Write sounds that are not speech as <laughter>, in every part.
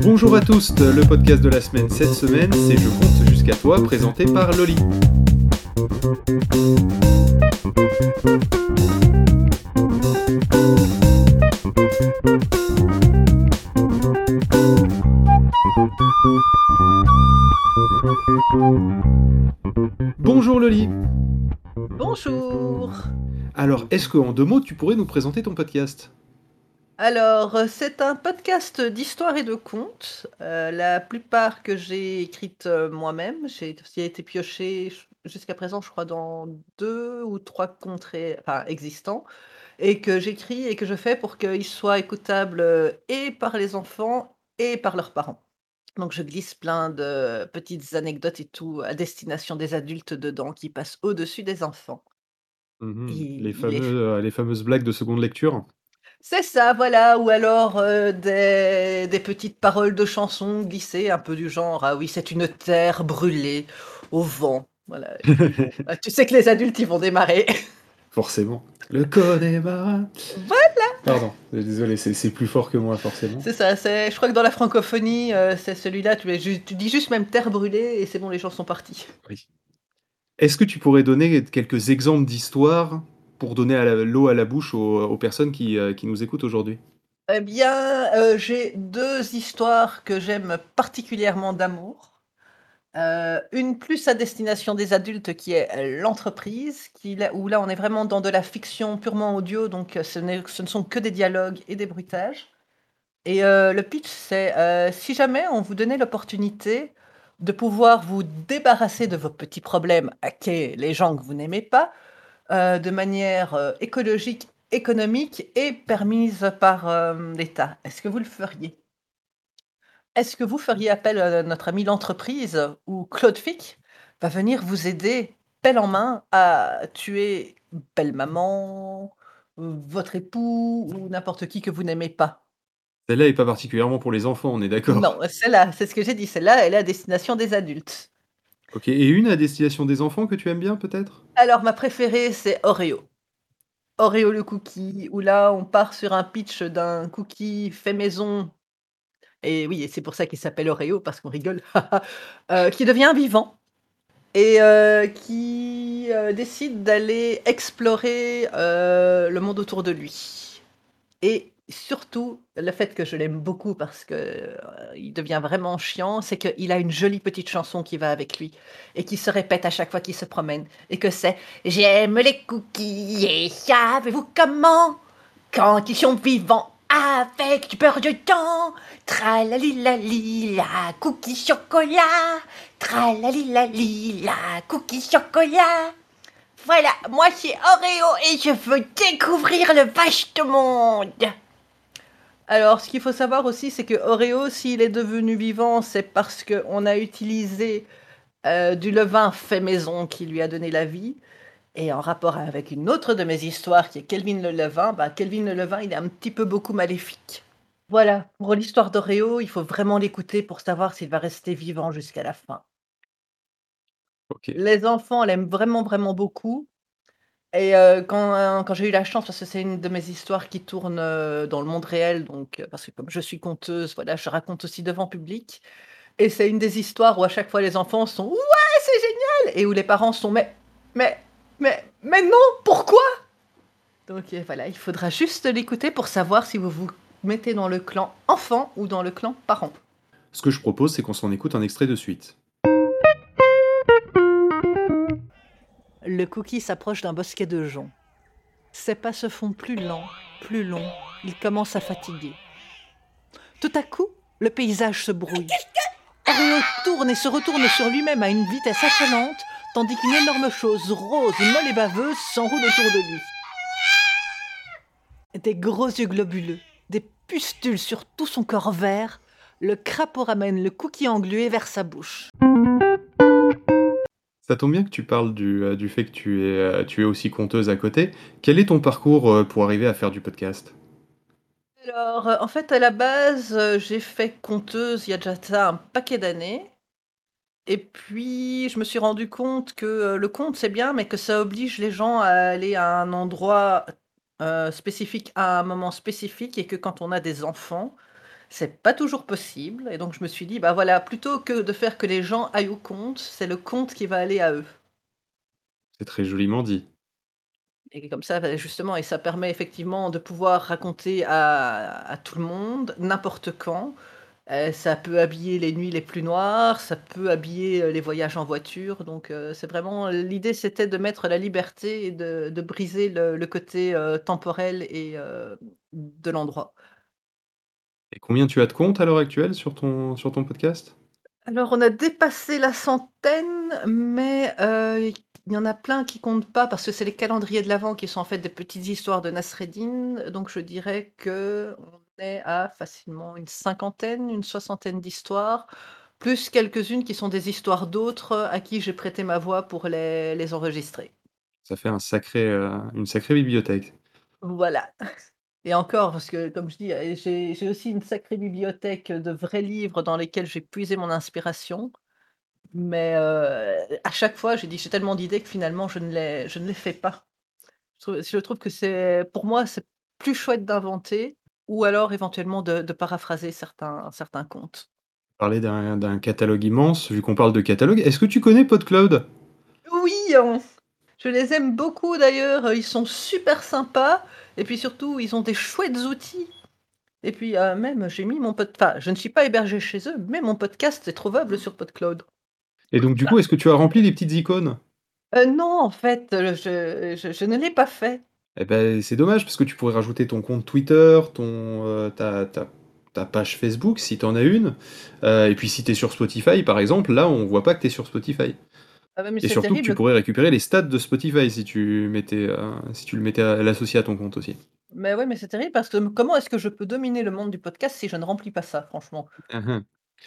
Bonjour à tous, le podcast de la semaine cette semaine, c'est Je compte jusqu'à toi, présenté par Loli. Bonjour Loli. Bonjour. Alors, est-ce qu'en deux mots, tu pourrais nous présenter ton podcast? Alors, euh, c'est un podcast d'histoire et de contes. Euh, la plupart que j'ai écrites euh, moi-même. J'ai aussi été pioché jusqu'à présent, je crois, dans deux ou trois contes enfin, existants. Et que j'écris et que je fais pour qu'ils soient écoutables et par les enfants et par leurs parents. Donc, je glisse plein de petites anecdotes et tout à destination des adultes dedans qui passent au-dessus des enfants. Mhm, Il- les, il est fameux, euh, les fameuses blagues de seconde lecture? C'est ça, voilà, ou alors euh, des, des petites paroles de chansons glissées, un peu du genre Ah oui, c'est une terre brûlée au vent. Voilà. <laughs> Ah, tu sais que les adultes, ils vont démarrer. Forcément. Le connemara. Voilà. Pardon, désolé, c'est c'est plus fort que moi, forcément. C'est ça, c'est, je crois que dans la francophonie, euh, c'est celui-là, tu, dis juste même terre brûlée et c'est bon, les gens sont partis. Oui. Est-ce que tu pourrais donner quelques exemples d'histoires pour donner l'eau à la bouche aux, aux personnes qui, euh, qui nous écoutent aujourd'hui? Eh bien, euh, j'ai deux histoires que j'aime particulièrement d'amour. Euh, une plus à destination des adultes qui est euh, l'entreprise, où là on est vraiment dans de la fiction purement audio, donc euh, ce, ne sont que des dialogues et des bruitages. Et le pitch, c'est si jamais on vous donnait l'opportunité de pouvoir vous débarrasser de vos petits problèmes à quai les gens que vous n'aimez pas, de manière écologique, économique et permise par l'État, est-ce que vous le feriez? Est-ce que vous feriez appel à notre ami l'entreprise où Claude Fick va venir vous aider, pelle en main, à tuer belle maman, votre époux ou n'importe qui que vous n'aimez pas? Celle-là n'est pas particulièrement pour les enfants, on est d'accord Non, celle-là, c'est ce que j'ai dit, celle-là, elle est à destination des adultes. Ok, et une à destination des enfants que tu aimes bien peut-être? Alors, ma préférée, c'est Oreo. Oreo le cookie, où là, on part sur un pitch d'un cookie fait maison. Et oui, et c'est pour ça qu'il s'appelle Oreo, parce qu'on rigole. <laughs> euh, qui devient vivant et euh, qui euh, décide d'aller explorer le monde autour de lui. Et surtout, le fait que je l'aime beaucoup parce que euh, il devient vraiment chiant, c'est qu'il a une jolie petite chanson qui va avec lui et qui se répète à chaque fois qu'il se promène. Et que c'est J'aime les cookies et savez-vous comment? Quand ils sont vivants avec du beurre dedans Tralalilali, la cookie chocolat. Tralalilali, la cookie chocolat. Voilà, moi c'est Oreo et je veux découvrir le vaste monde. Alors, ce qu'il faut savoir aussi, c'est que Oreo, s'il est devenu vivant, c'est parce qu'on a utilisé euh, du levain fait maison qui lui a donné la vie. Et en rapport avec une autre de mes histoires, qui est Kelvin le levain, bah, Kelvin le levain, il est un petit peu beaucoup maléfique. Voilà, pour l'histoire d'Oreo, il faut vraiment l'écouter pour savoir s'il va rester vivant jusqu'à la fin. Les enfants l'aiment vraiment, vraiment beaucoup. Et euh, quand, euh, quand j'ai eu la chance, parce que c'est une de mes histoires qui tourne euh, dans le monde réel, donc parce que comme je suis conteuse, voilà, je raconte aussi devant public. Et c'est une des histoires où à chaque fois les enfants sont ouais, c'est génial, et où les parents sont mais, mais, mais, mais non, pourquoi? Donc euh, voilà, il faudra juste l'écouter pour savoir si vous vous mettez dans le clan enfant ou dans le clan parent. Ce que je propose, c'est qu'on s'en écoute un extrait de suite. Le cookie s'approche d'un bosquet de joncs. Ses pas se font plus lents, plus longs. Il commence à fatiguer. Tout à coup, le paysage se brouille. Oreo tourne et se retourne sur lui-même à une vitesse affolante, tandis qu'une énorme chose rose, molle et baveuse s'enroule autour de lui. Des gros yeux globuleux, des pustules sur tout son corps vert, le crapaud ramène le cookie englué vers sa bouche. Ça tombe bien que tu parles du, euh, du fait que tu es, euh, tu es aussi conteuse à côté. Quel est ton parcours euh, pour arriver à faire du podcast? Alors, en fait, à la base, j'ai fait conteuse il y a déjà ça un paquet d'années et puis je me suis rendu compte que, heu, le conte c'est bien, mais que ça oblige les gens à aller à un endroit, heu, spécifique, à un moment spécifique et que quand on a des enfants, c'est pas toujours possible et donc je me suis dit: «Bah, voilà, plutôt que de faire que les gens aillent au conte, c'est le conte qui va aller à eux». C'est très joliment dit. Et comme ça, justement et ça permet effectivement de pouvoir raconter à à tout le monde, n'importe quand. Heu, ça peut habiller les nuits les plus noires, ça peut habiller, heu, les voyages en voiture, donc heu, c'est vraiment l'idée c'était de mettre la liberté et de de briser le le côté, temporel et de l'endroit. Et combien tu as de comptes à l'heure actuelle sur ton sur ton podcast? Alors on a dépassé la centaine, mais il y en a plein qui comptent pas parce que c'est les calendriers de l'avent qui sont en fait des petites histoires de Nasreddin, donc je dirais qu'on est à facilement une cinquantaine, une soixantaine d'histoires, plus quelques-unes qui sont des histoires d'autres, à qui j'ai prêté ma voix pour les les enregistrer. Ça fait un sacré, heu, une sacrée bibliothèque. Voilà <laughs> et encore parce que comme je dis, heu, j'ai aussi une sacrée bibliothèque de vrais livres dans lesquels j'ai puisé mon inspiration. Mais heu, à chaque fois, j'ai dit: «J'ai tellement d'idées que finalement je ne les je ne les fais pas». Je trouve je trouve que c'est pour moi, c'est plus chouette d'inventer ou alors éventuellement de de paraphraser certains certains contes? Parler d'un catalogue immense, vu qu'on parle de catalogue, est-ce que tu connais PodCloud? Oui, hein! Je les aime beaucoup d'ailleurs, ils sont super sympas et puis surtout, ils ont des chouettes outils et puis, heu, même j'ai mis mon pod enfin, je ne suis pas hébergée chez eux, mais mon podcast est trouvable sur PodCloud. Et donc du coup, est-ce que tu as rempli les petites icônes? Heu, non, en fait, heu, je je je ne l'ai pas fait. Et beh, c'est dommage parce que tu pourrais rajouter ton compte Twitter, ton, heu, ta ta ta page Facebook si tu en as une, heu et puis si tu es sur Spotify par exemple, là on voit pas que tu es sur Spotify. Ah mais Et surtout que tu pourrais récupérer les stats de Spotify si tu mettais, heu, si tu le mettais à l'associer à ton compte aussi. Mais ouais, mais c'est terrible parce que comment est-ce que je peux dominer le monde du podcast si je ne remplis pas ça, franchement? Hein,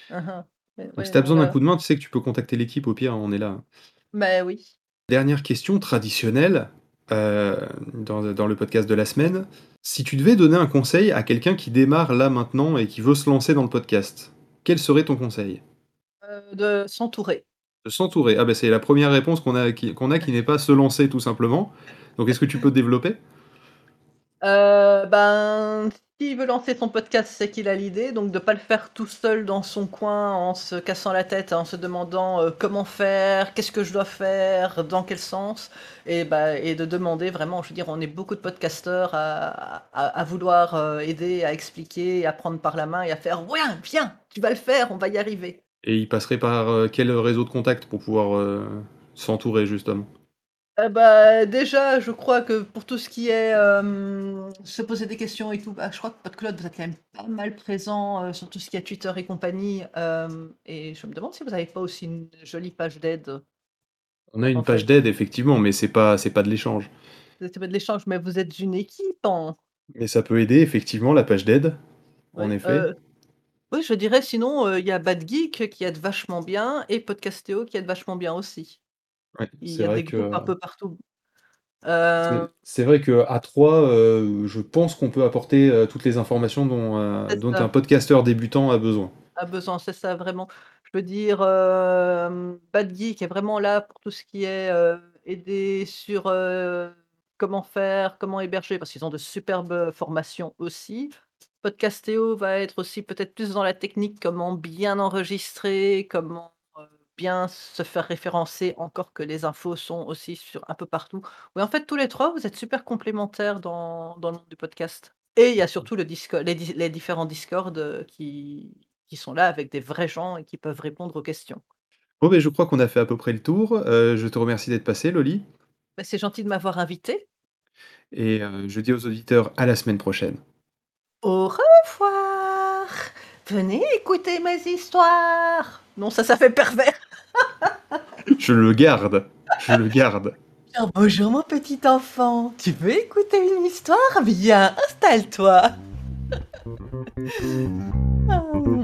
hein. Mais Donc si tu as besoin d'un coup de main, tu sais que tu peux contacter l'équipe, au pire, on est là. Mais oui. Dernière question traditionnelle, heu, dans dans le podcast de la semaine. Si tu devais donner un conseil à quelqu'un qui démarre là maintenant et qui veut se lancer dans le podcast, quel serait ton conseil? Heu, de s'entourer. De s'entourer. Ah bah, c'est la 1re réponse qu'on a qui qu'on a qui n'est pas se lancer tout simplement. Donc est-ce que tu peux développer? Heu, ben, s'il veut lancer son podcast, c'est qu'il a l'idée, donc de pas le faire tout seul dans son coin en se cassant la tête, en se demandant, heu: «Comment faire? Qu'est-ce que je dois faire? Dans quel sens?» et bah et de demander vraiment je veux dire, on est beaucoup de podcasteurs à vouloir, heu, aider, à expliquer, à prendre par la main et à faire: «Ouais, viens, tu vas le faire, on va y arriver». Et il passerait par, heu, quel réseau de contact pour pouvoir, s'entourer justement? Eh bah, déjà, je crois que pour tout ce qui est, hem, se poser des questions et tout, bah, je crois que PodCloud, vous êtes quand même pas mal présent, heu, sur tout ce qui est Twitter et compagnie, hem et je me demande si vous avez pas aussi une jolie page d'aide? On a En une page fait. d'aide effectivement, mais c'est pas c'est pas de l'échange. C'est pas de l'échange, mais vous êtes une équipe en Mais ça peut aider effectivement la page d'aide, en effet. oui, je dirais sinon, il y a Bad Geek qui aide vachement bien et Podcastéo qui aide vachement bien aussi. Ouais, Il y a vrai des que groupes un peu partout. c'est c'est vrai qu'à 3, heu, je pense qu'on peut apporter, heu, toutes les informations dont, dont un podcasteur débutant a besoin. A besoin, c'est ça vraiment. Je veux dire, Bad Geek est vraiment là pour tout ce qui est, aider sur, comment faire, comment héberger, parce qu'ils ont de superbes formations aussi. Podcastéo va être aussi peut-être plus dans la technique, comment bien enregistrer, comment, bien se faire référencer, encore que les infos sont aussi sur un peu partout. Oui, en fait, tous les 3, vous êtes super complémentaires dans dans le monde du podcast et il y a surtout le les di les différents Discord, heu, qui qui sont là avec des vrais gens et qui peuvent répondre aux questions. Bon beh, je crois qu'on a fait à peu près le tour, heu, je te remercie d'être passée Loli. Bah, c'est gentil de m'avoir invitée. Et heu, je dis aux auditeurs à la semaine prochaine. Au revoir! Venez écouter mes histoires! Non, ça, ça fait pervers. <laughs> Je le garde, je le garde. Bien, bonjour mon petit enfant, tu veux écouter une histoire? Viens, installe-toi. <laughs>